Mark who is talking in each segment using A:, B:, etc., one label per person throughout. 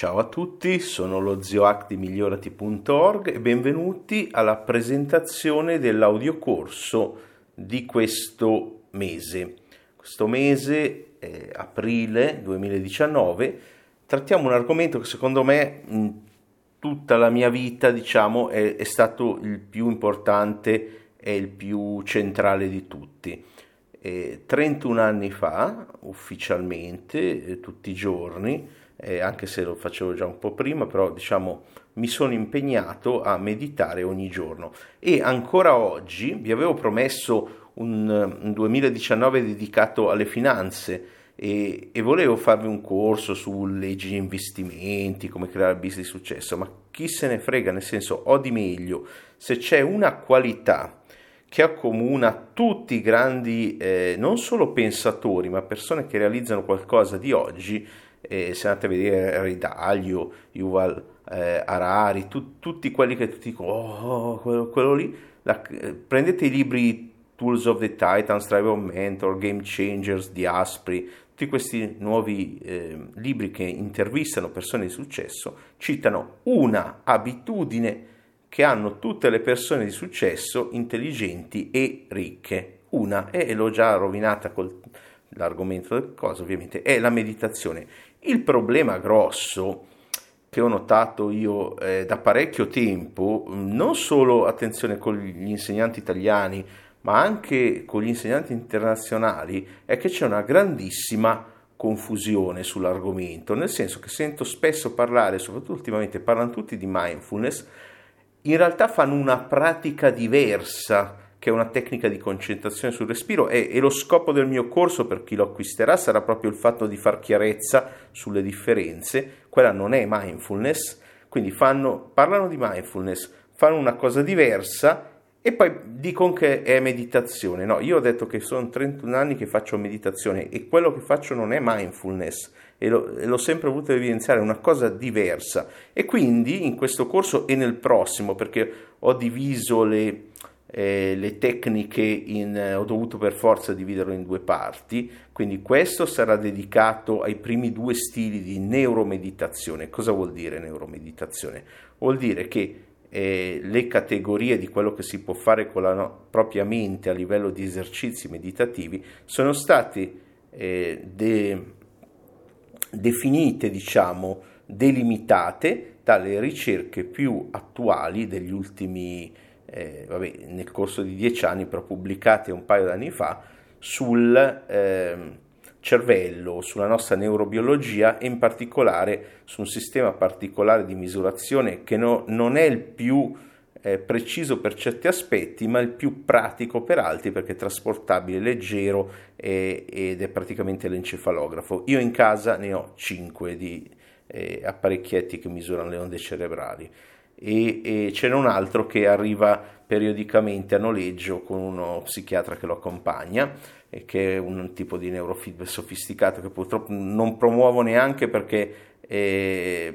A: Ciao a tutti, sono lo zio di migliorati.org e benvenuti alla presentazione dell'audiocorso di questo mese. Questo mese, eh, aprile 2019, trattiamo un argomento che secondo me in tutta la mia vita, diciamo, è, è stato il più importante e il più centrale di tutti. Eh, 31 anni fa, ufficialmente, eh, tutti i giorni, eh, anche se lo facevo già un po' prima, però diciamo mi sono impegnato a meditare ogni giorno. E ancora oggi vi avevo promesso un, un 2019 dedicato alle finanze e, e, volevo farvi un corso su leggi di investimenti, come creare business di successo, ma chi se ne frega, nel senso ho di meglio, se c'è una qualità che accomuna tutti i grandi, eh, non solo pensatori, ma persone che realizzano qualcosa di oggi, eh, se andate a vedere Ridaglio, Yuval eh, Harari, tu, tutti quelli che ti dicono, oh, quello, quello lì, la, eh, prendete i libri Tools of the Titan, Strive of Mentor, Game Changers di Aspri, tutti questi nuovi eh, libri che intervistano persone di successo, citano una abitudine che hanno tutte le persone di successo intelligenti e ricche. Una, e l'ho già rovinata con l'argomento del cosa, ovviamente, è la meditazione. Il problema grosso che ho notato io eh, da parecchio tempo, non solo attenzione con gli insegnanti italiani, ma anche con gli insegnanti internazionali, è che c'è una grandissima confusione sull'argomento, nel senso che sento spesso parlare, soprattutto ultimamente parlano tutti di mindfulness, in realtà fanno una pratica diversa che è una tecnica di concentrazione sul respiro e, e, lo scopo del mio corso per chi lo acquisterà sarà proprio il fatto di far chiarezza sulle differenze. Quella non è mindfulness, quindi fanno, parlano di mindfulness, fanno una cosa diversa e poi dicono che è meditazione. No, io ho detto che sono 31 anni che faccio meditazione e quello che faccio non è mindfulness e, lo, e l'ho sempre voluto evidenziare, è una cosa diversa. E quindi in questo corso e nel prossimo, perché ho diviso le eh, le tecniche in, eh, ho dovuto per forza dividerlo in due parti, quindi questo sarà dedicato ai primi due stili di neuromeditazione. Cosa vuol dire neuromeditazione? Vuol dire che eh, le categorie di quello che si può fare con la no- propria mente a livello di esercizi meditativi sono state eh, de- definite, diciamo, delimitate dalle ricerche più attuali degli ultimi anni eh, vabbè, nel corso di dieci anni, però pubblicate un paio d'anni fa, sul eh, cervello, sulla nostra neurobiologia e in particolare su un sistema particolare di misurazione che no, non è il più eh, preciso per certi aspetti, ma il più pratico per altri perché è trasportabile, leggero e, ed è praticamente l'encefalografo. Io in casa ne ho cinque di eh, apparecchietti che misurano le onde cerebrali e, e ce n'è un altro che arriva periodicamente a noleggio con uno psichiatra che lo accompagna e che è un tipo di neurofeedback sofisticato che purtroppo non promuovo neanche perché eh,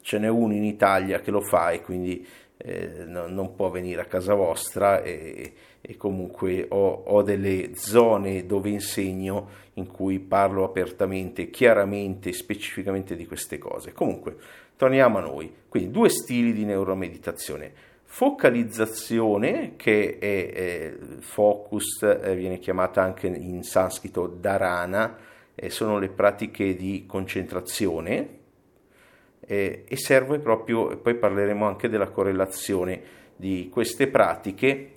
A: ce n'è uno in Italia che lo fa e quindi eh, no, non può venire a casa vostra e, e comunque ho, ho, delle zone dove insegno in cui parlo apertamente, chiaramente, specificamente di queste cose. Comunque, torniamo a noi. Quindi due stili di neuromeditazione. Focalizzazione, che è, è focus, eh, viene chiamata anche in sanscrito dharana, eh, sono le pratiche di concentrazione eh, e serve proprio, poi parleremo anche della correlazione di queste pratiche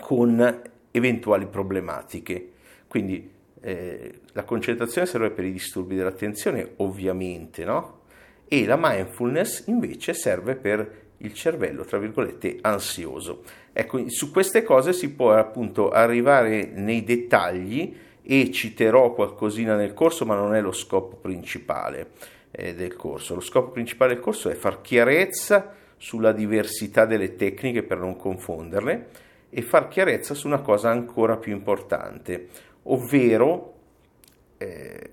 A: con eventuali problematiche. Quindi eh, la concentrazione serve per i disturbi dell'attenzione, ovviamente, no? E la mindfulness invece serve per il cervello, tra virgolette, ansioso. Ecco, su queste cose si può appunto arrivare nei dettagli e citerò qualcosina nel corso, ma non è lo scopo principale eh, del corso. Lo scopo principale del corso è far chiarezza sulla diversità delle tecniche per non confonderle e far chiarezza su una cosa ancora più importante, ovvero eh,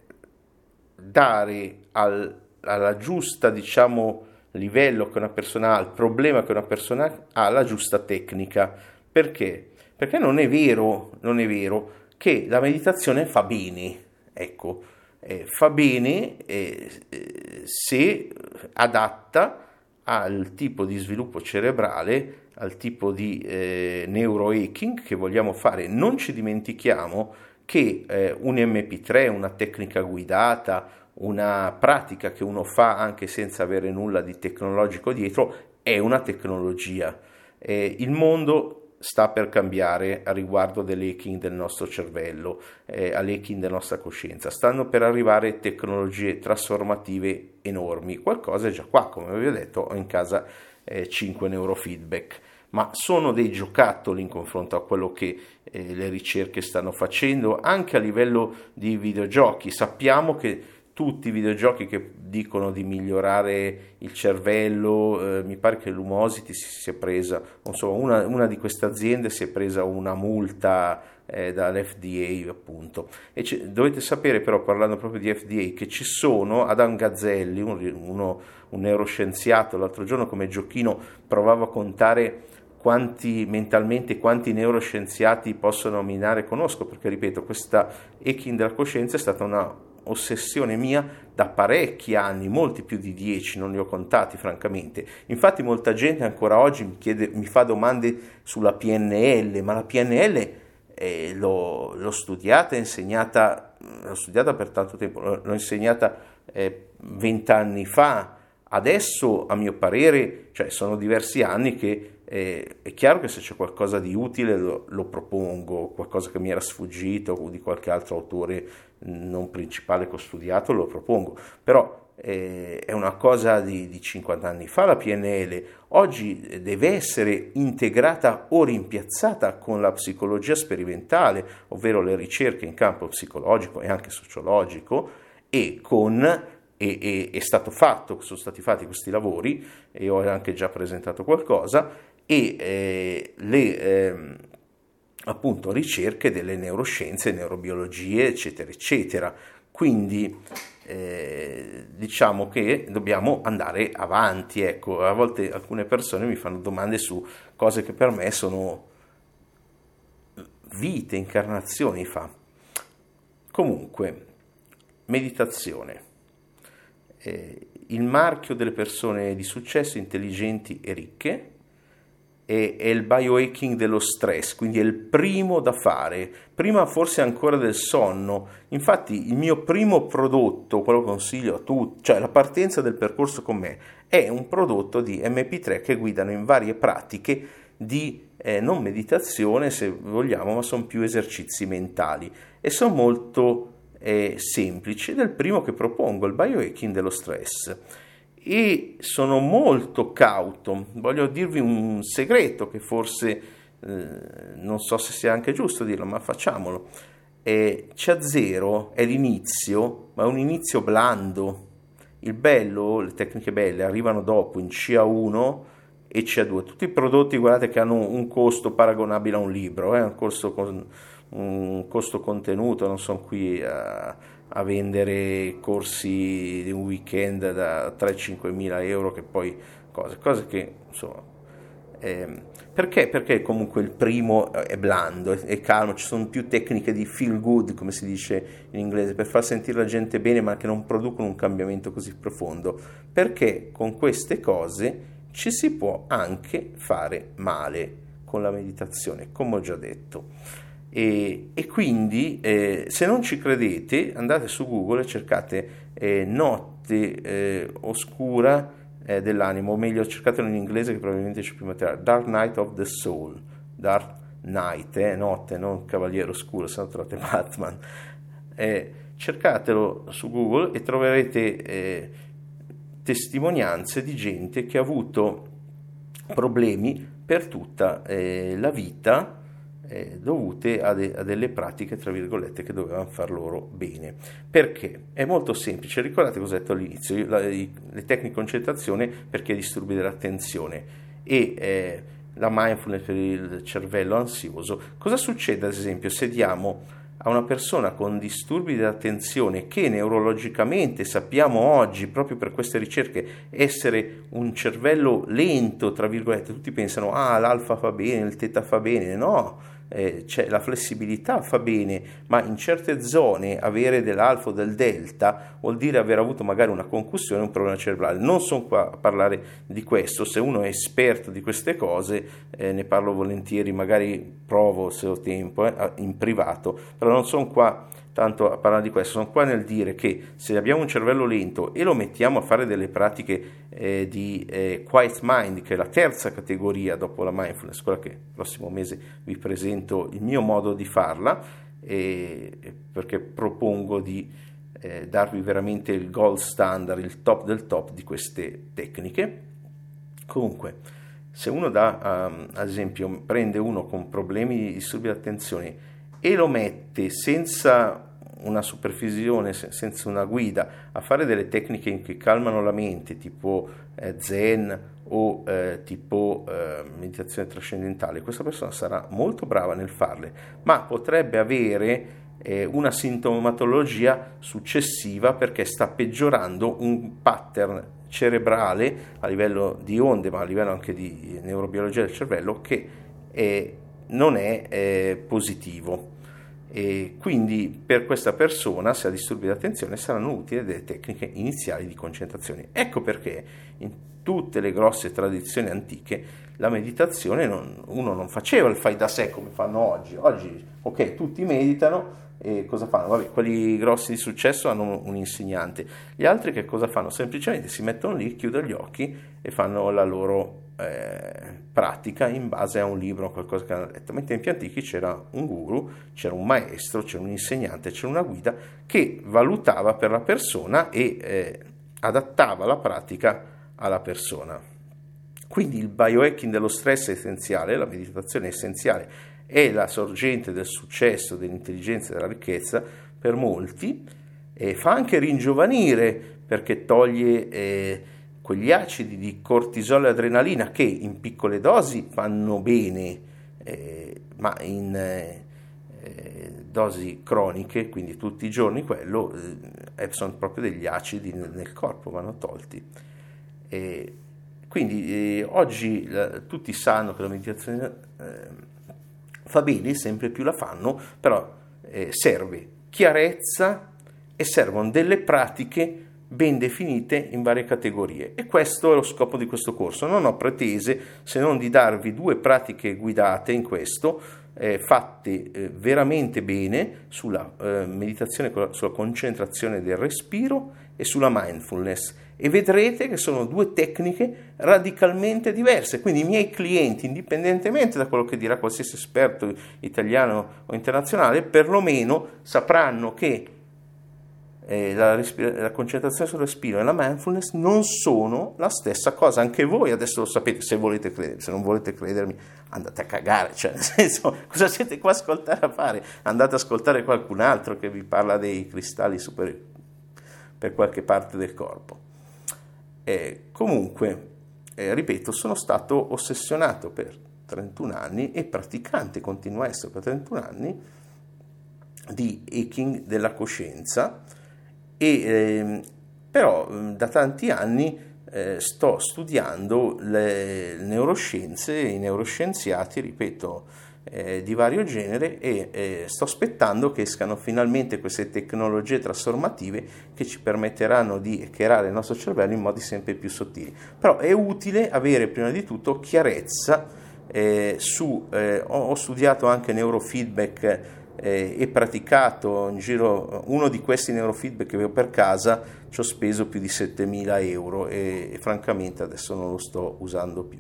A: dare al, alla giusta, diciamo, livello che una persona ha, il problema che una persona ha, la giusta tecnica. Perché? Perché non è vero, non è vero che la meditazione fa bene. Ecco, eh, fa bene eh, eh, se adatta al tipo di sviluppo cerebrale, al tipo di eh, neurohacking che vogliamo fare. Non ci dimentichiamo che eh, un MP3, una tecnica guidata, una pratica che uno fa anche senza avere nulla di tecnologico dietro, è una tecnologia. Eh, il mondo sta per cambiare a riguardo dell'hacking del nostro cervello, eh, all'hacking della nostra coscienza. Stanno per arrivare tecnologie trasformative enormi. Qualcosa è già qua, come vi ho detto, ho in casa eh, 5 neurofeedback, ma sono dei giocattoli in confronto a quello che eh, le ricerche stanno facendo, anche a livello di videogiochi. Sappiamo che tutti i videogiochi che dicono di migliorare il cervello, eh, mi pare che l'Umosity si sia presa, insomma una, una, di queste aziende si è presa una multa eh, dall'FDA appunto. C- dovete sapere però, parlando proprio di FDA, che ci sono Adam Gazzelli, un, uno, un neuroscienziato, l'altro giorno come giochino provava a contare quanti mentalmente quanti neuroscienziati posso nominare conosco, perché ripeto, questa hacking della coscienza è stata una ossessione mia da parecchi anni, molti più di dieci, non li ho contati francamente. Infatti molta gente ancora oggi mi, chiede, mi fa domande sulla PNL, ma la PNL eh, l'ho, l'ho, studiata, insegnata, l'ho studiata per tanto tempo, l'ho insegnata eh, vent'anni eh, fa, adesso a mio parere, cioè sono diversi anni che eh, è chiaro che se c'è qualcosa di utile lo, lo, propongo, qualcosa che mi era sfuggito o di qualche altro autore non principale che ho studiato lo propongo, però eh, è una cosa di, di 50 anni fa la PNL, oggi deve essere integrata o rimpiazzata con la psicologia sperimentale, ovvero le ricerche in campo psicologico e anche sociologico e con e, e, è stato fatto, sono stati fatti questi lavori e ho anche già presentato qualcosa e eh, le eh, appunto ricerche delle neuroscienze, neurobiologie, eccetera, eccetera. Quindi eh, diciamo che dobbiamo andare avanti. Ecco, a volte alcune persone mi fanno domande su cose che per me sono vite, incarnazioni fa. Comunque, meditazione. Eh, il marchio delle persone di successo, intelligenti e ricche è, è il biohacking dello stress, quindi è il primo da fare, prima forse ancora del sonno. Infatti il mio primo prodotto, quello consiglio a tutti, cioè la partenza del percorso con me, è un prodotto di MP3 che guidano in varie pratiche di eh, non meditazione se vogliamo, ma sono più esercizi mentali. E sono molto eh, semplici. Ed è il primo che propongo, il biohacking dello stress e sono molto cauto. Voglio dirvi un segreto che forse eh, non so se sia anche giusto dirlo, ma facciamolo. Eh, CA0 è l'inizio, ma è un inizio blando. Il bello, le tecniche belle arrivano dopo in CA1 e CA2. Tutti i prodotti, guardate, che hanno un costo paragonabile a un libro, eh, un, costo con, un costo contenuto, non sono qui a a vendere corsi di un weekend da 3-5 mila euro che poi cose, cose che insomma eh, perché? Perché comunque il primo è blando, è, è, calmo, ci sono più tecniche di feel good, come si dice in inglese, per far sentire la gente bene, ma che non producono un cambiamento così profondo. Perché con queste cose ci si può anche fare male con la meditazione, come ho già detto. E, e quindi eh, se non ci credete andate su Google e cercate eh, notte eh, oscura eh, dell'animo, o meglio cercatelo in inglese che probabilmente c'è più materiale, Dark Night of the Soul, Dark Night, eh, notte, non Cavaliere Oscuro, se no trovate Batman. Eh, cercatelo su Google e troverete testimonianze di gente che ha avuto problemi per tutta la vita eh, dovute a, de- a, delle pratiche, tra virgolette, che dovevano far loro bene. Perché? È molto semplice, ricordate cosa ho detto all'inizio, la, i, le tecniche di concentrazione perché disturbi dell'attenzione e eh, la mindfulness per il cervello ansioso. Cosa succede ad esempio se diamo a una persona con disturbi dell'attenzione che neurologicamente sappiamo oggi, proprio per queste ricerche, essere un cervello lento, tra virgolette, tutti pensano ah l'alfa fa bene, il teta fa bene, no, eh, la flessibilità fa bene, ma in certe zone avere dell'alfa o del delta vuol dire aver avuto magari una concussione, un problema cerebrale. Non sono qua a parlare di questo, se uno è esperto di queste cose eh, ne parlo volentieri, magari provo se ho tempo eh, in privato, però non sono qua tanto a parlare di questo, sono qua nel dire che se abbiamo un cervello lento e lo mettiamo a fare delle pratiche eh, di eh, quiet mind, che è la terza categoria dopo la mindfulness, quella che il prossimo mese vi presento il mio modo di farla, eh, perché propongo di eh, darvi veramente il gold standard, il top del top di queste tecniche. Comunque, se uno dà, um, ad esempio, prende uno con problemi di disturbi di attenzione e lo mette senza una supervisione, senza una guida, a fare delle tecniche che calmano la mente, tipo eh, zen o eh, tipo eh, meditazione trascendentale, questa persona sarà molto brava nel farle, ma potrebbe avere eh, una sintomatologia successiva perché sta peggiorando un pattern cerebrale a livello di onde, ma a livello anche di neurobiologia del cervello, che è, non è eh, positivo. E quindi per questa persona, se ha disturbi di attenzione, saranno utili delle tecniche iniziali di concentrazione. Ecco perché in tutte le grosse tradizioni antiche la meditazione non, uno non faceva il fai da sé come fanno oggi. Oggi, ok, tutti meditano e cosa fanno? Vabbè, quelli grossi di successo hanno un insegnante. Gli altri che cosa fanno? Semplicemente si mettono lì, chiudono gli occhi e fanno la loro eh, pratica in base a un libro o qualcosa che hanno letto. Mentre in più antichi c'era un guru, c'era un maestro, c'era un insegnante, c'era una guida che valutava per la persona e eh, adattava la pratica alla persona. Quindi il biohacking dello stress è essenziale, la meditazione è essenziale, è la sorgente del successo, dell'intelligenza e della ricchezza per molti, e fa anche ringiovanire perché toglie eh, quegli acidi di cortisolo e adrenalina che in piccole dosi fanno bene, eh, ma in eh, dosi croniche, quindi tutti i giorni, quello eh, sono proprio degli acidi nel, nel corpo, vanno tolti. E quindi eh, oggi la, tutti sanno che la meditazione eh, fa bene, sempre più la fanno, però eh, serve chiarezza e servono delle pratiche ben definite in varie categorie e questo è lo scopo di questo corso. Non ho pretese se non di darvi due pratiche guidate in questo, eh, fatte eh, veramente bene sulla eh, meditazione, sulla concentrazione del respiro e sulla mindfulness e vedrete che sono due tecniche radicalmente diverse. Quindi i miei clienti, indipendentemente da quello che dirà qualsiasi esperto italiano o internazionale, perlomeno sapranno che la, respira- la, concentrazione sul respiro e la mindfulness non sono la stessa cosa. Anche voi adesso lo sapete se volete credere, se non volete credermi andate a cagare, cioè nel senso cosa siete qua a ascoltare a fare? Andate ad ascoltare qualcun altro che vi parla dei cristalli super per qualche parte del corpo. Eh, comunque, eh, ripeto, sono stato ossessionato per 31 anni e praticante, continuo a essere per 31 anni, di hacking della coscienza e eh, però da tanti anni eh, sto studiando le neuroscienze, i neuroscienziati, ripeto, eh, di vario genere e eh, sto aspettando che escano finalmente queste tecnologie trasformative che ci permetteranno di hackerare il nostro cervello in modi sempre più sottili. Però è utile avere prima di tutto chiarezza eh, su, eh, ho, ho studiato anche neurofeedback eh, e praticato in giro uno di questi neurofeedback che avevo per casa ci ho speso più di 7000 euro e, e francamente adesso non lo sto usando più.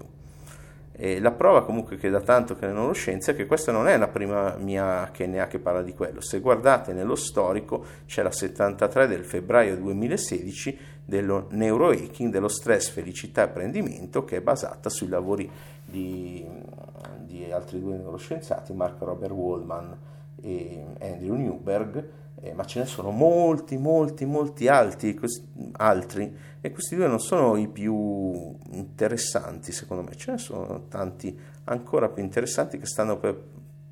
A: E la prova comunque che da tanto che ne ho scienza è che questa non è la prima mia KNA che parla di quello. Se guardate nello storico c'è la 73 del febbraio 2016 dello neurohacking, dello stress, felicità e apprendimento che è basata sui lavori di, di altri due neuroscienziati, Mark Robert Wallman e Andrew Newberg, eh, ma ce ne sono molti, molti, molti altri, altri e questi due non sono i più interessanti secondo me, ce ne sono tanti ancora più interessanti che stanno per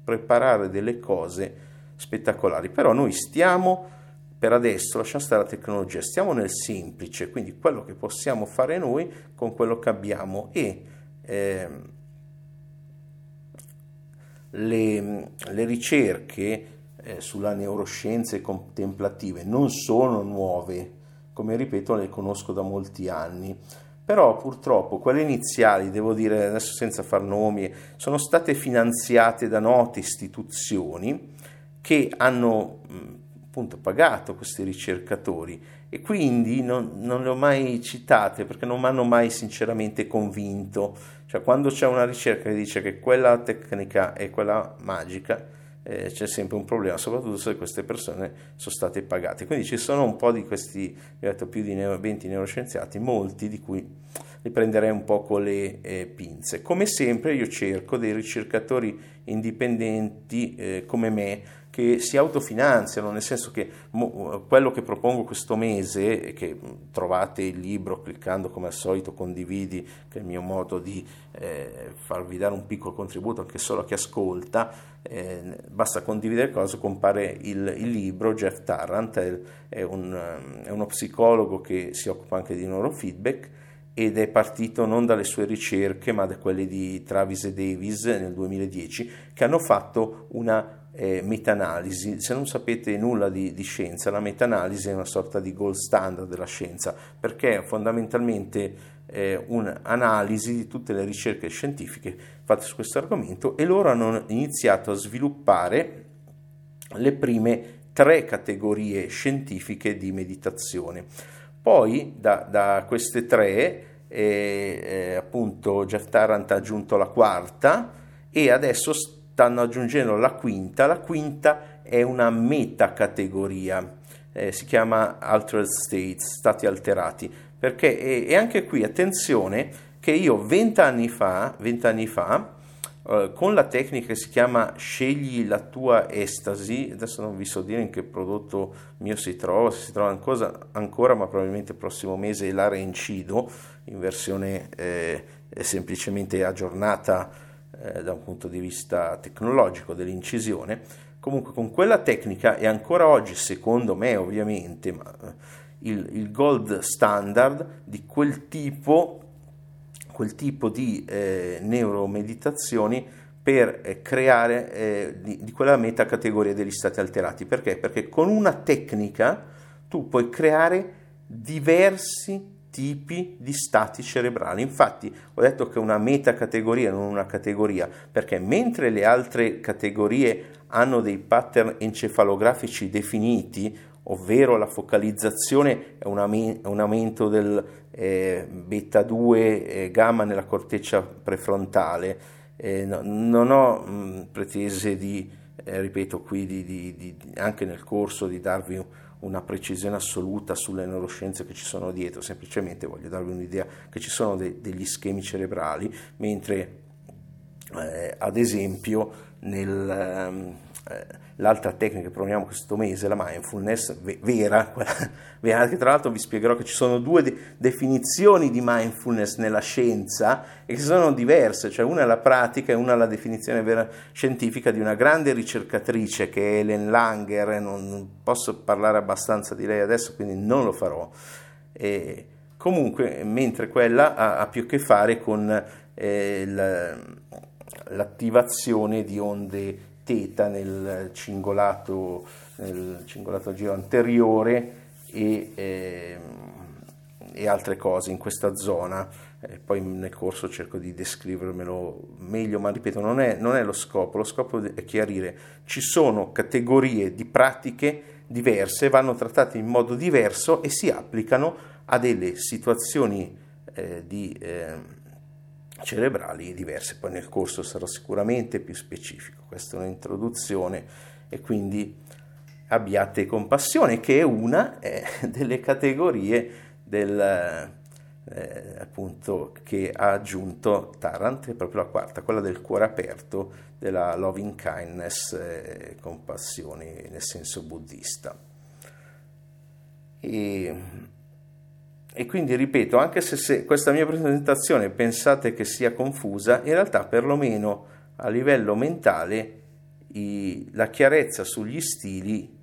A: preparare delle cose spettacolari, però noi stiamo per adesso, lasciamo stare la tecnologia, stiamo nel semplice, quindi quello che possiamo fare noi con quello che abbiamo. E eh, le, le ricerche eh, sulla neuroscienze contemplative non sono nuove, come ripeto le conosco da molti anni, però purtroppo quelle iniziali, devo dire adesso senza far nomi, sono state finanziate da note istituzioni che hanno appunto pagato questi ricercatori e quindi non, non, le ho mai citate perché non mi hanno mai sinceramente convinto. Cioè quando c'è una ricerca che dice che quella tecnica è quella magica, eh, c'è sempre un problema, soprattutto se queste persone sono state pagate. Quindi ci sono un po' di questi, ho detto più di 20 neuroscienziati, molti di cui li prenderei un po' con le eh, pinze. Come sempre io cerco dei ricercatori indipendenti eh, come me che si autofinanziano, nel senso che mo, quello che propongo questo mese, che trovate il libro cliccando come al solito condividi, che è il mio modo di eh, farvi dare un piccolo contributo anche solo a chi ascolta, eh, basta condividere cose, compare il, il libro, Jeff Tarrant è, un, è uno psicologo che si occupa anche di neurofeedback ed è partito non dalle sue ricerche ma da quelle di Travis e Davis nel 2010 che hanno fatto una eh, meta-analisi. Se non sapete nulla di, di, scienza, la meta-analisi è una sorta di gold standard della scienza perché fondamentalmente eh, un'analisi di tutte le ricerche scientifiche fatte su questo argomento e loro hanno iniziato a sviluppare le prime tre categorie scientifiche di meditazione. Poi da, da queste tre, eh, eh, appunto, Jeff Tarrant ha aggiunto la quarta e adesso stanno aggiungendo la quinta, la quinta è una metacategoria, eh, si chiama altered states, stati alterati, perché e, e anche qui attenzione che io vent'anni fa, 20 anni fa eh, con la tecnica che si chiama scegli la tua estasi, adesso non vi so dire in che prodotto mio si trova, se si trova ancora, ancora ma probabilmente il prossimo mese la reincido in versione eh, semplicemente aggiornata eh, da un punto di vista tecnologico dell'incisione. Comunque con quella tecnica è ancora oggi, secondo me ovviamente, ma, eh, il, il gold standard di quel tipo, quel tipo di eh, neuromeditazioni per eh, creare eh, di, di, quella metacategoria degli stati alterati. Perché? Perché con una tecnica tu puoi creare diversi tipi di stati cerebrali. Infatti ho detto che è una metacategoria, non una categoria, perché mentre le altre categorie hanno dei pattern encefalografici definiti, ovvero la focalizzazione è un, aumento del eh, beta 2 eh, gamma nella corteccia prefrontale, eh, no, non ho mh, pretese di, eh, ripeto qui, di, di, di, anche nel corso di darvi un una precisione assoluta sulle neuroscienze che ci sono dietro, semplicemente voglio darvi un'idea che ci sono de- degli schemi cerebrali, mentre eh, ad esempio nel, eh, l'altra tecnica che proviamo questo mese, la mindfulness vera, vera, che tra l'altro vi spiegherò che ci sono due de- definizioni di mindfulness nella scienza e che sono diverse, cioè una è la pratica e una è la definizione vera scientifica di una grande ricercatrice che è Ellen Langer, non posso parlare abbastanza di lei adesso quindi non lo farò. E comunque, mentre quella ha, ha più a che fare con eh, l'attivazione di onde teta nel cingolato, nel cingolato giro anteriore e, eh, e, altre cose in questa zona. Eh, poi nel corso cerco di descrivermelo meglio, ma ripeto, non è, non è lo scopo, lo scopo è chiarire, ci sono categorie di pratiche diverse, vanno trattate in modo diverso e si applicano a delle situazioni eh, di eh, cerebrali diverse. Poi nel corso sarò sicuramente più specifico. Questa è un'introduzione e quindi abbiate compassione, che è una eh, delle categorie del, eh, appunto, che ha aggiunto Tarrant, è proprio la quarta, quella del cuore aperto, della loving kindness, eh, compassione nel senso buddista. E e quindi ripeto, anche se, se, questa mia presentazione pensate che sia confusa, in realtà perlomeno a livello mentale i, la chiarezza sugli stili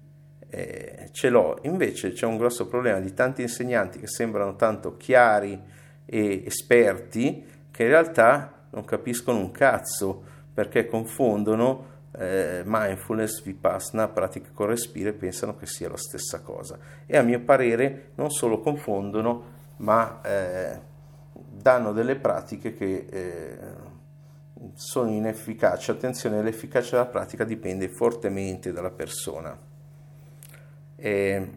A: eh, ce l'ho. Invece c'è un grosso problema di tanti insegnanti che sembrano tanto chiari e esperti che in realtà non capiscono un cazzo perché confondono eh, mindfulness, vipassana, pratica con respiro e pensano che sia la stessa cosa. E a mio parere non solo confondono, ma eh, danno delle pratiche che eh, sono inefficaci. Attenzione, l'efficacia della pratica dipende fortemente dalla persona. E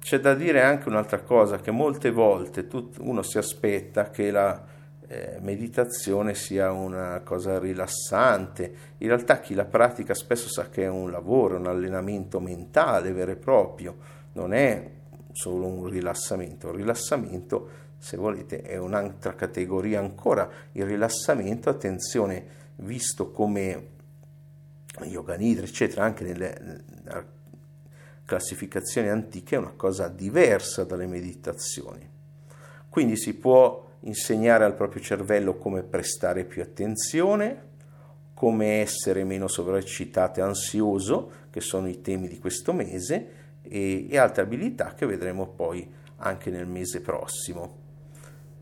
A: c'è da dire anche un'altra cosa, che molte volte uno si aspetta che la eh, meditazione sia una cosa rilassante. In realtà chi la pratica spesso sa che è un lavoro, un allenamento mentale vero e proprio, non è solo un rilassamento. Il rilassamento, se volete, è un'altra categoria ancora. Il rilassamento, attenzione, visto come yoga nidra, eccetera, anche nelle classificazioni antiche, è una cosa diversa dalle meditazioni. Quindi si può insegnare al proprio cervello come prestare più attenzione, come essere meno sovraccitato e ansioso, che sono i temi di questo mese, e, e altre abilità che vedremo poi anche nel mese prossimo.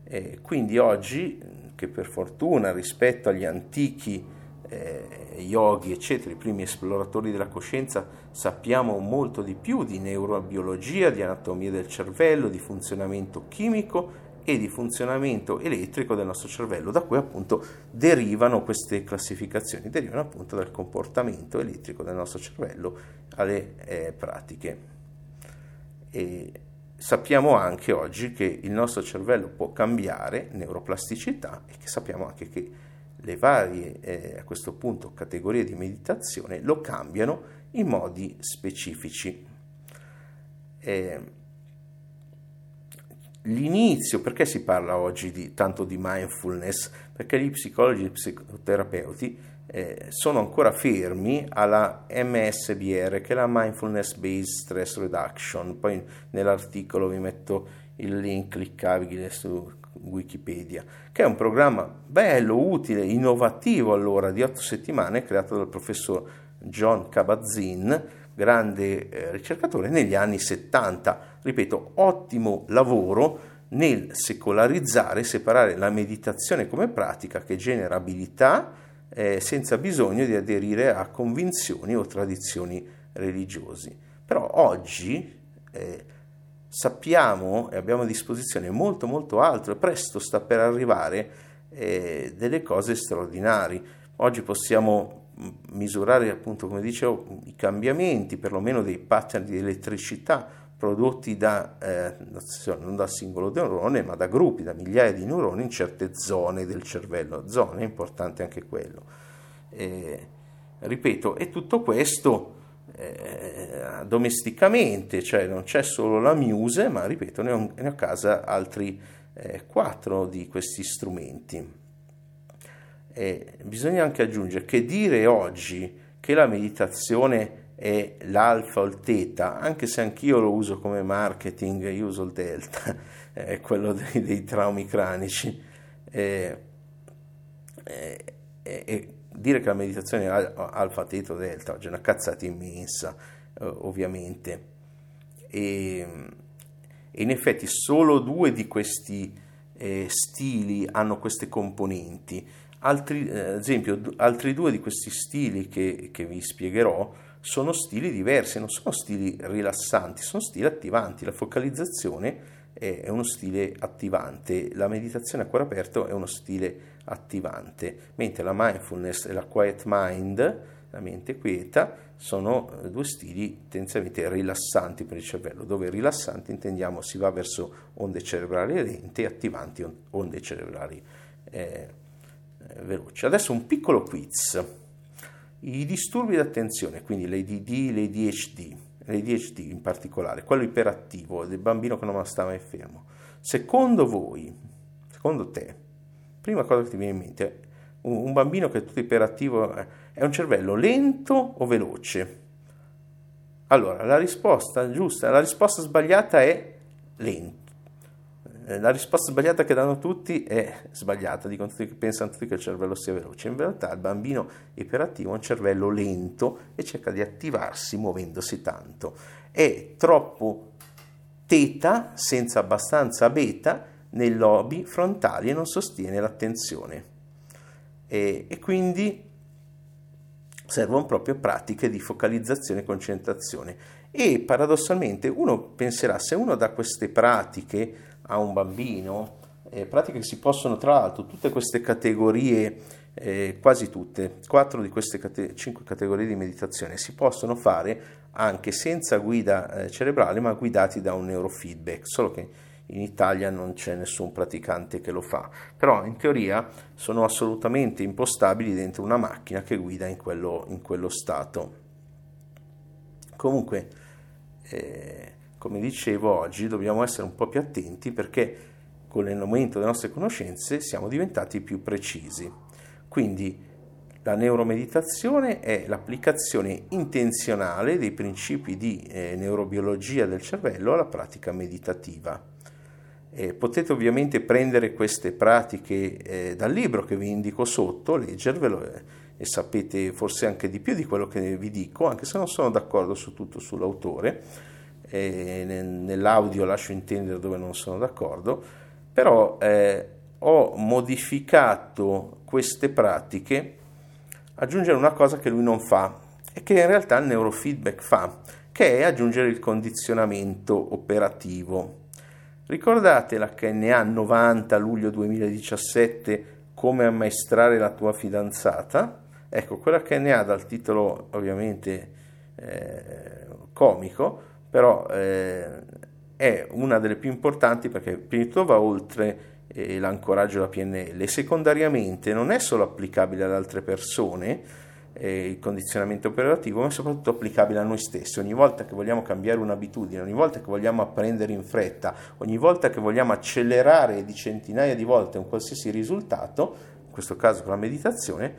A: E quindi oggi, che per fortuna rispetto agli antichi eh, yogi, eccetera, i primi esploratori della coscienza, sappiamo molto di più di neurobiologia, di anatomia del cervello, di funzionamento chimico e di funzionamento elettrico del nostro cervello, da cui appunto derivano queste classificazioni, derivano appunto dal comportamento elettrico del nostro cervello alle eh, pratiche. E sappiamo anche oggi che il nostro cervello può cambiare neuroplasticità e che sappiamo anche che le varie eh, a questo punto categorie di meditazione lo cambiano in modi specifici. Eh, l'inizio, perché si parla oggi di, tanto di mindfulness? Perché gli psicologi e gli psicoterapeuti eh, sono ancora fermi alla MSBR, che è la Mindfulness Based Stress Reduction. Poi nell'articolo vi metto il link cliccabile su Wikipedia, che è un programma bello, utile, innovativo allora, di otto settimane, creato dal professor John Kabat-Zinn, grande eh, ricercatore, negli anni 70. Ripeto, ottimo lavoro nel secolarizzare, separare la meditazione come pratica che genera abilità eh, senza bisogno di aderire a convinzioni o tradizioni religiosi. Però oggi eh, sappiamo e abbiamo a disposizione molto molto altro e presto sta per arrivare eh, delle cose straordinarie. Oggi possiamo mm, misurare appunto come dicevo i cambiamenti perlomeno dei pattern di elettricità prodotti da, eh, non da singolo neurone ma da gruppi, da migliaia di neuroni in certe zone del cervello, zone è importante anche quello. Eh, ripeto, e tutto questo eh, domesticamente, cioè non c'è solo la Muse, ma ripeto, ne ho, ne ho a casa altri eh, quattro di questi strumenti. Bisogna anche aggiungere che dire oggi che la meditazione è l'alfa o il teta, anche se anch'io lo uso come marketing, io uso il delta, è quello dei, dei traumi cranici. Eh, eh, eh, dire che la meditazione è alfa, teta o delta è una cazzata immensa, eh, ovviamente. E, e, in effetti solo due di questi eh, stili hanno queste componenti. Altri, eh, ad esempio, altri due di questi stili che, che vi spiegherò sono stili diversi, non sono stili rilassanti, sono stili attivanti. La focalizzazione è uno stile attivante, la meditazione a cuore aperto è uno stile attivante, mentre la mindfulness e la quiet mind, la mente quieta, sono eh, due stili tendenzialmente rilassanti per il cervello, dove rilassanti intendiamo si va verso onde cerebrali lente e attivanti onde cerebrali eh, eh, veloci. Adesso un piccolo quiz. I disturbi d'attenzione, quindi l'ADD, l'ADHD, l'ADHD in particolare, quello iperattivo del bambino che non sta mai fermo. Secondo voi, secondo te, prima cosa che ti viene in mente, un, un bambino che è tutto iperattivo eh, è un cervello lento o veloce? Allora, la risposta giusta, la risposta sbagliata è lento. Eh, la risposta sbagliata che danno tutti è sbagliata, dicono tutti che pensano tutti che il cervello sia veloce. In realtà il bambino iperattivo ha un cervello lento e cerca di attivarsi muovendosi tanto. È troppo teta senza abbastanza beta nei lobi frontali e non sostiene l'attenzione. E, e quindi servono proprio pratiche di focalizzazione e concentrazione. E paradossalmente uno penserà, se uno dà queste pratiche a un bambino, eh, pratiche che si possono, tra l'altro, tutte queste categorie, eh, quasi tutte, quattro di queste cate- cinque categorie di meditazione si possono fare anche senza guida eh, cerebrale, ma guidati da un neurofeedback, solo che in Italia non c'è nessun praticante che lo fa, però in teoria sono assolutamente impostabili dentro una macchina che guida in quello, in quello stato. Comunque, eh, come dicevo, oggi dobbiamo essere un po' più attenti perché con l'allenamento delle nostre conoscenze siamo diventati più precisi. Quindi la neuromeditazione è l'applicazione intenzionale dei principi di eh, neurobiologia del cervello alla pratica meditativa. Eh, potete ovviamente prendere queste pratiche eh, dal libro che vi indico sotto, leggervelo eh, e sapete forse anche di più di quello che vi dico, anche se non sono d'accordo su tutto sull'autore, nell'audio lascio intendere dove non sono d'accordo, però eh, ho modificato queste pratiche aggiungere una cosa che lui non fa e che in realtà il neurofeedback fa, che è aggiungere il condizionamento operativo. Ricordate l'HNA 90 luglio 2017 come ammaestrare la tua fidanzata? Ecco, quella HNA dal titolo ovviamente eh, comico, però eh, è una delle più importanti perché tutto va oltre eh, l'ancoraggio alla PNL e secondariamente non è solo applicabile ad altre persone, eh, il condizionamento operativo, ma soprattutto applicabile a noi stessi. Ogni volta che vogliamo cambiare un'abitudine, ogni volta che vogliamo apprendere in fretta, ogni volta che vogliamo accelerare di centinaia di volte un qualsiasi risultato, in questo caso con la meditazione,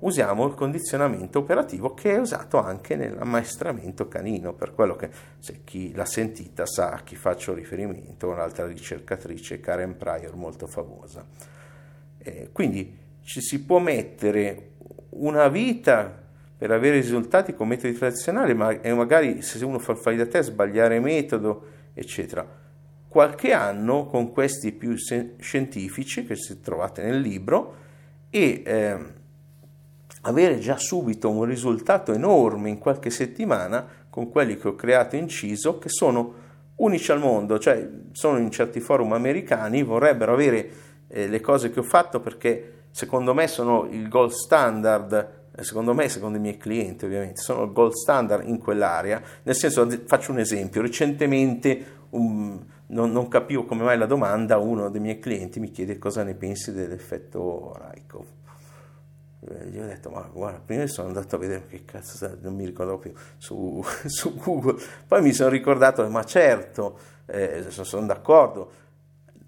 A: usiamo il condizionamento operativo che è usato anche nell'ammaestramento canino, per quello che se chi l'ha sentita sa a chi faccio riferimento, un'altra ricercatrice, Karen Pryor, molto famosa. Eh, quindi ci si può mettere una vita per avere risultati con metodi tradizionali, ma e magari se uno fa il fai da te sbagliare metodo, eccetera. Qualche anno con questi più scientifici che si trovate nel libro e eh, avere già subito un risultato enorme in qualche settimana con quelli che ho creato in Ciso, che sono unici al mondo, cioè sono in certi forum americani, vorrebbero avere eh, le cose che ho fatto perché secondo me sono il gold standard secondo me, secondo i miei clienti ovviamente, sono il gold standard in quell'area, nel senso, faccio un esempio, recentemente um, non, non, capivo come mai la domanda, uno dei miei clienti mi chiede cosa ne pensi dell'effetto Raikov. Eh, gli ho detto, ma guarda, prima sono andato a vedere che cazzo, non mi ricordo più, su, su Google, poi mi sono ricordato, ma certo, eh, sono d'accordo,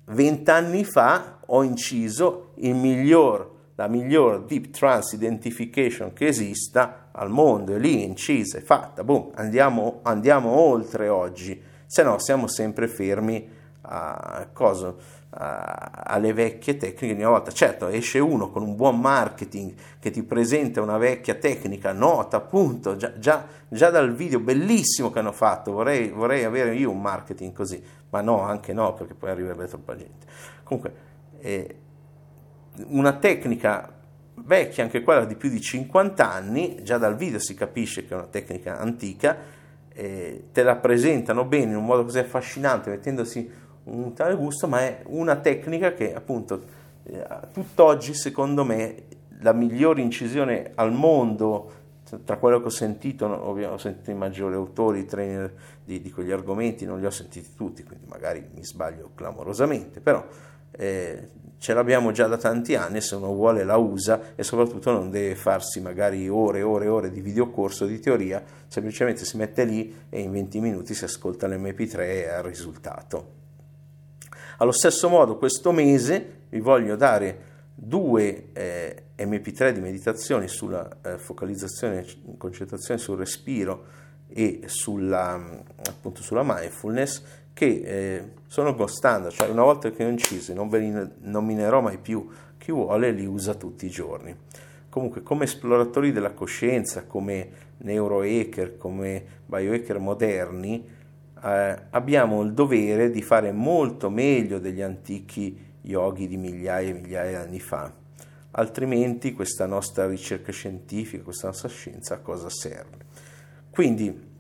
A: vent'anni fa ho inciso miglior, la miglior deep trance identification che esista al mondo, è lì incisa, è fatta, boom, andiamo, andiamo oltre oggi, se no siamo sempre fermi a cosa alle vecchie tecniche di una volta. Certo, esce uno con un buon marketing che ti presenta una vecchia tecnica, nota appunto, già, già, già dal video bellissimo che hanno fatto, vorrei, vorrei, avere io un marketing così, ma no, anche no, perché poi arriverebbe troppa gente. Comunque, eh, una tecnica vecchia, anche quella di più di 50 anni, già dal video si capisce che è una tecnica antica, eh, te la presentano bene in un modo così affascinante, mettendosi un tale gusto, ma è una tecnica che appunto eh, tutt'oggi secondo me la migliore incisione al mondo tra quello che ho sentito, ho sentito i maggiori autori, i trainer di, di, quegli argomenti, non li ho sentiti tutti, quindi magari mi sbaglio clamorosamente, però eh, ce l'abbiamo già da tanti anni, se uno vuole la usa e soprattutto non deve farsi magari ore e ore e ore di videocorso di teoria, semplicemente si mette lì e in 20 minuti si ascolta l'MP3 e ha il risultato. Allo stesso modo questo mese vi voglio dare due eh, MP3 di meditazione sulla eh, focalizzazione concentrazione sul respiro e sulla, appunto sulla mindfulness che eh, sono gold standard, cioè una volta che ho inciso non ve li nominerò mai più, chi vuole li usa tutti i giorni. Comunque come esploratori della coscienza, come neurohacker, come biohacker moderni, eh, abbiamo il dovere di fare molto meglio degli antichi yogi di migliaia e migliaia di anni fa. altrimenti questa nostra ricerca scientifica, questa nostra scienza a cosa serve? Quindi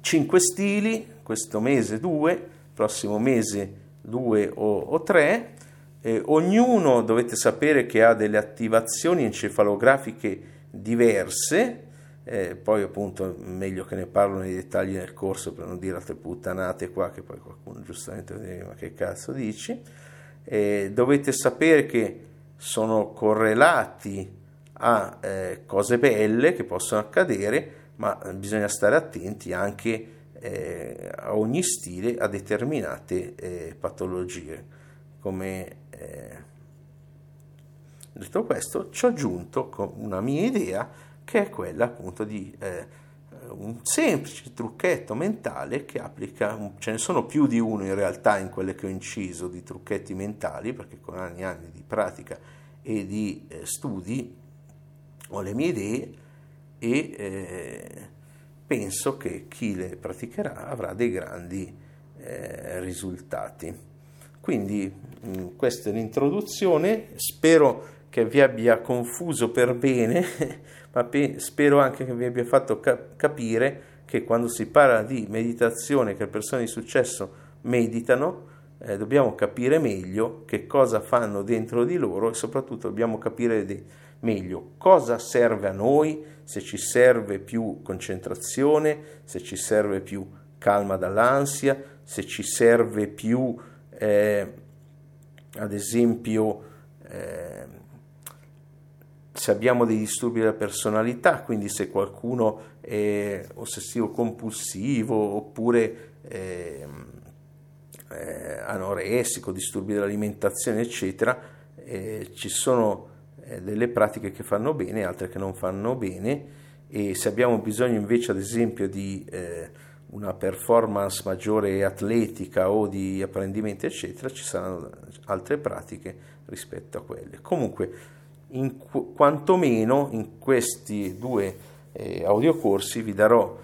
A: 5 stili, questo mese 2, prossimo mese 2 o 3, eh, ognuno dovete sapere che ha delle attivazioni encefalografiche diverse, eh, poi appunto meglio che ne parlo nei dettagli nel corso per non dire altre puttanate qua che poi qualcuno giustamente dice ma che cazzo dici, eh, dovete sapere che sono correlati a eh, cose belle che possono accadere ma bisogna stare attenti anche eh, a ogni stile a determinate eh, patologie. Come eh, detto questo, ci ho aggiunto una mia idea che è quella appunto di eh, un semplice trucchetto mentale che applica, ce ne sono più di uno in realtà in quelle che ho inciso di trucchetti mentali, perché con anni e anni di pratica e di eh, studi ho le mie idee e eh, penso che chi le praticherà avrà dei grandi eh, risultati. Quindi mh, mm, questa è l'introduzione, spero che vi abbia confuso per bene, ma pe- spero anche che vi abbia fatto cap- capire che quando si parla di meditazione, che persone di successo meditano, eh, dobbiamo capire meglio che cosa fanno dentro di loro e soprattutto dobbiamo capire di, meglio cosa serve a noi, se ci serve più concentrazione, se ci serve più calma dall'ansia, se ci serve più, eh, ad esempio, eh, se abbiamo dei disturbi della personalità, quindi se qualcuno è ossessivo compulsivo oppure eh, eh, anoressico, disturbi dell'alimentazione, eccetera, eh, ci sono eh, delle pratiche che fanno bene altre che non fanno bene e se abbiamo bisogno invece ad esempio di eh, una performance maggiore atletica o di apprendimento eccetera ci saranno altre pratiche rispetto a quelle. Comunque in, quantomeno in questi due eh, audiocorsi vi darò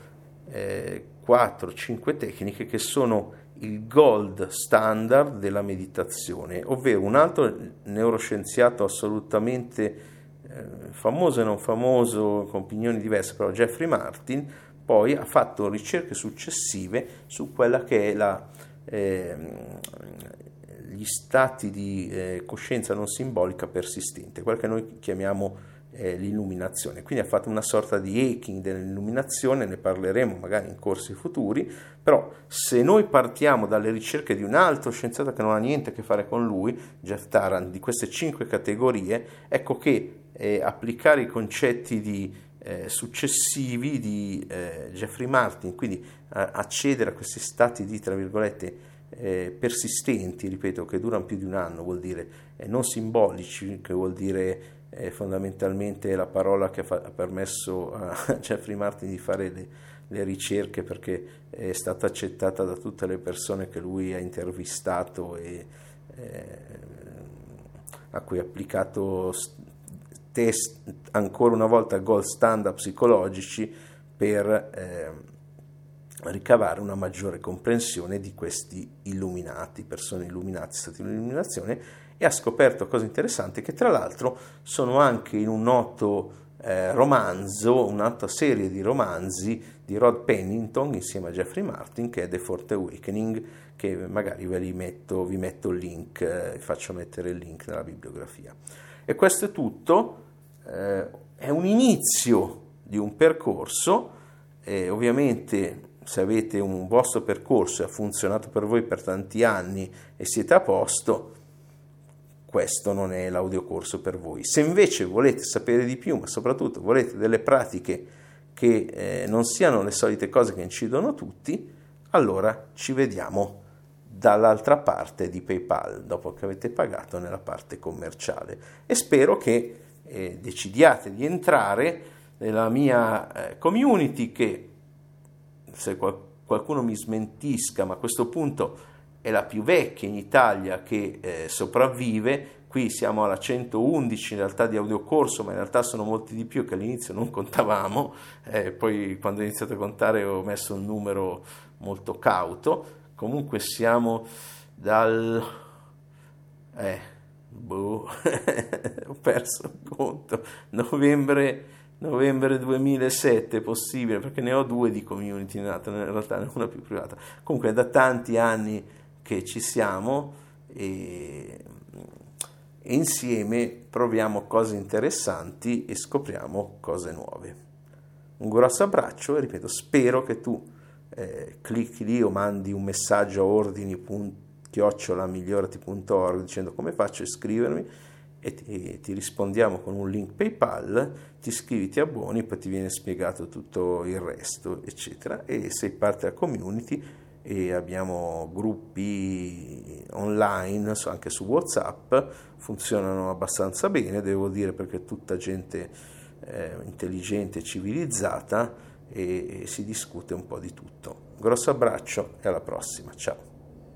A: eh, 4-5 tecniche che sono il gold standard della meditazione, ovvero un altro neuroscienziato assolutamente eh, famoso e non famoso, con opinioni diverse, però Jeffrey Martin, poi ha fatto ricerche successive su quella che è la, eh, gli stati di eh, coscienza non simbolica persistente, quella che noi chiamiamo eh, l'illuminazione. Quindi ha fatto una sorta di hacking dell'illuminazione, ne parleremo magari in corsi futuri, però se noi partiamo dalle ricerche di un altro scienziato che non ha niente a che fare con lui, Jeff Tarrant, di queste cinque categorie, ecco che eh, applicare i concetti di, eh, successivi di eh, Jeffrey Martin, quindi accedere a questi stati di, tra virgolette, eh, persistenti, ripeto, che durano più di un anno, vuol dire eh, non simbolici, che vuol dire è fondamentalmente la parola che ha permesso a Jeffrey Martin di fare le, le, ricerche perché è stata accettata da tutte le persone che lui ha intervistato e eh, a cui ha applicato test ancora una volta gold standard psicologici per eh, ricavare una maggiore comprensione di questi illuminati, persone illuminate, stati in illuminazione e ha scoperto cose interessanti che tra l'altro sono anche in un noto eh, romanzo, un'altra serie di romanzi di Rod Pennington insieme a Jeffrey Martin che è The Fourth Awakening che magari ve li metto, vi metto il link, eh, faccio mettere il link nella bibliografia. E questo è tutto, eh, è un inizio di un percorso, ovviamente se avete un vostro percorso e ha funzionato per voi per tanti anni e siete a posto, questo non è l'audiocorso per voi. Se invece volete sapere di più, ma soprattutto volete delle pratiche che eh, non siano le solite cose che incidono tutti, allora ci vediamo dall'altra parte di PayPal, dopo che avete pagato nella parte commerciale. E spero che eh, decidiate di entrare nella mia eh, community che, se qualcuno mi smentisca, ma a questo punto è la più vecchia in Italia che eh, sopravvive, qui siamo alla 111 in realtà di audiocorso, ma in realtà sono molti di più che all'inizio non contavamo, eh, poi quando ho iniziato a contare ho messo un numero molto cauto, comunque siamo dal... Eh, boh, ho perso il conto, novembre, novembre 2007 è possibile, perché ne ho due di community nata, in realtà ne ho una più privata. Comunque è da tanti anni che ci siamo e, e insieme proviamo cose interessanti e scopriamo cose nuove. Un grosso abbraccio e ripeto, spero che tu eh, clicchi lì o mandi un messaggio a ordini.chiocciolamigliorati.org dicendo come faccio a iscrivermi e ti, ti, rispondiamo con un link PayPal, ti iscrivi, ti abboni, poi ti viene spiegato tutto il resto, eccetera, e sei parte della community e abbiamo gruppi online anche su WhatsApp, funzionano abbastanza bene, devo dire perché tutta gente eh, intelligente, civilizzata e, e si discute un po' di tutto. grosso abbraccio e alla prossima, ciao.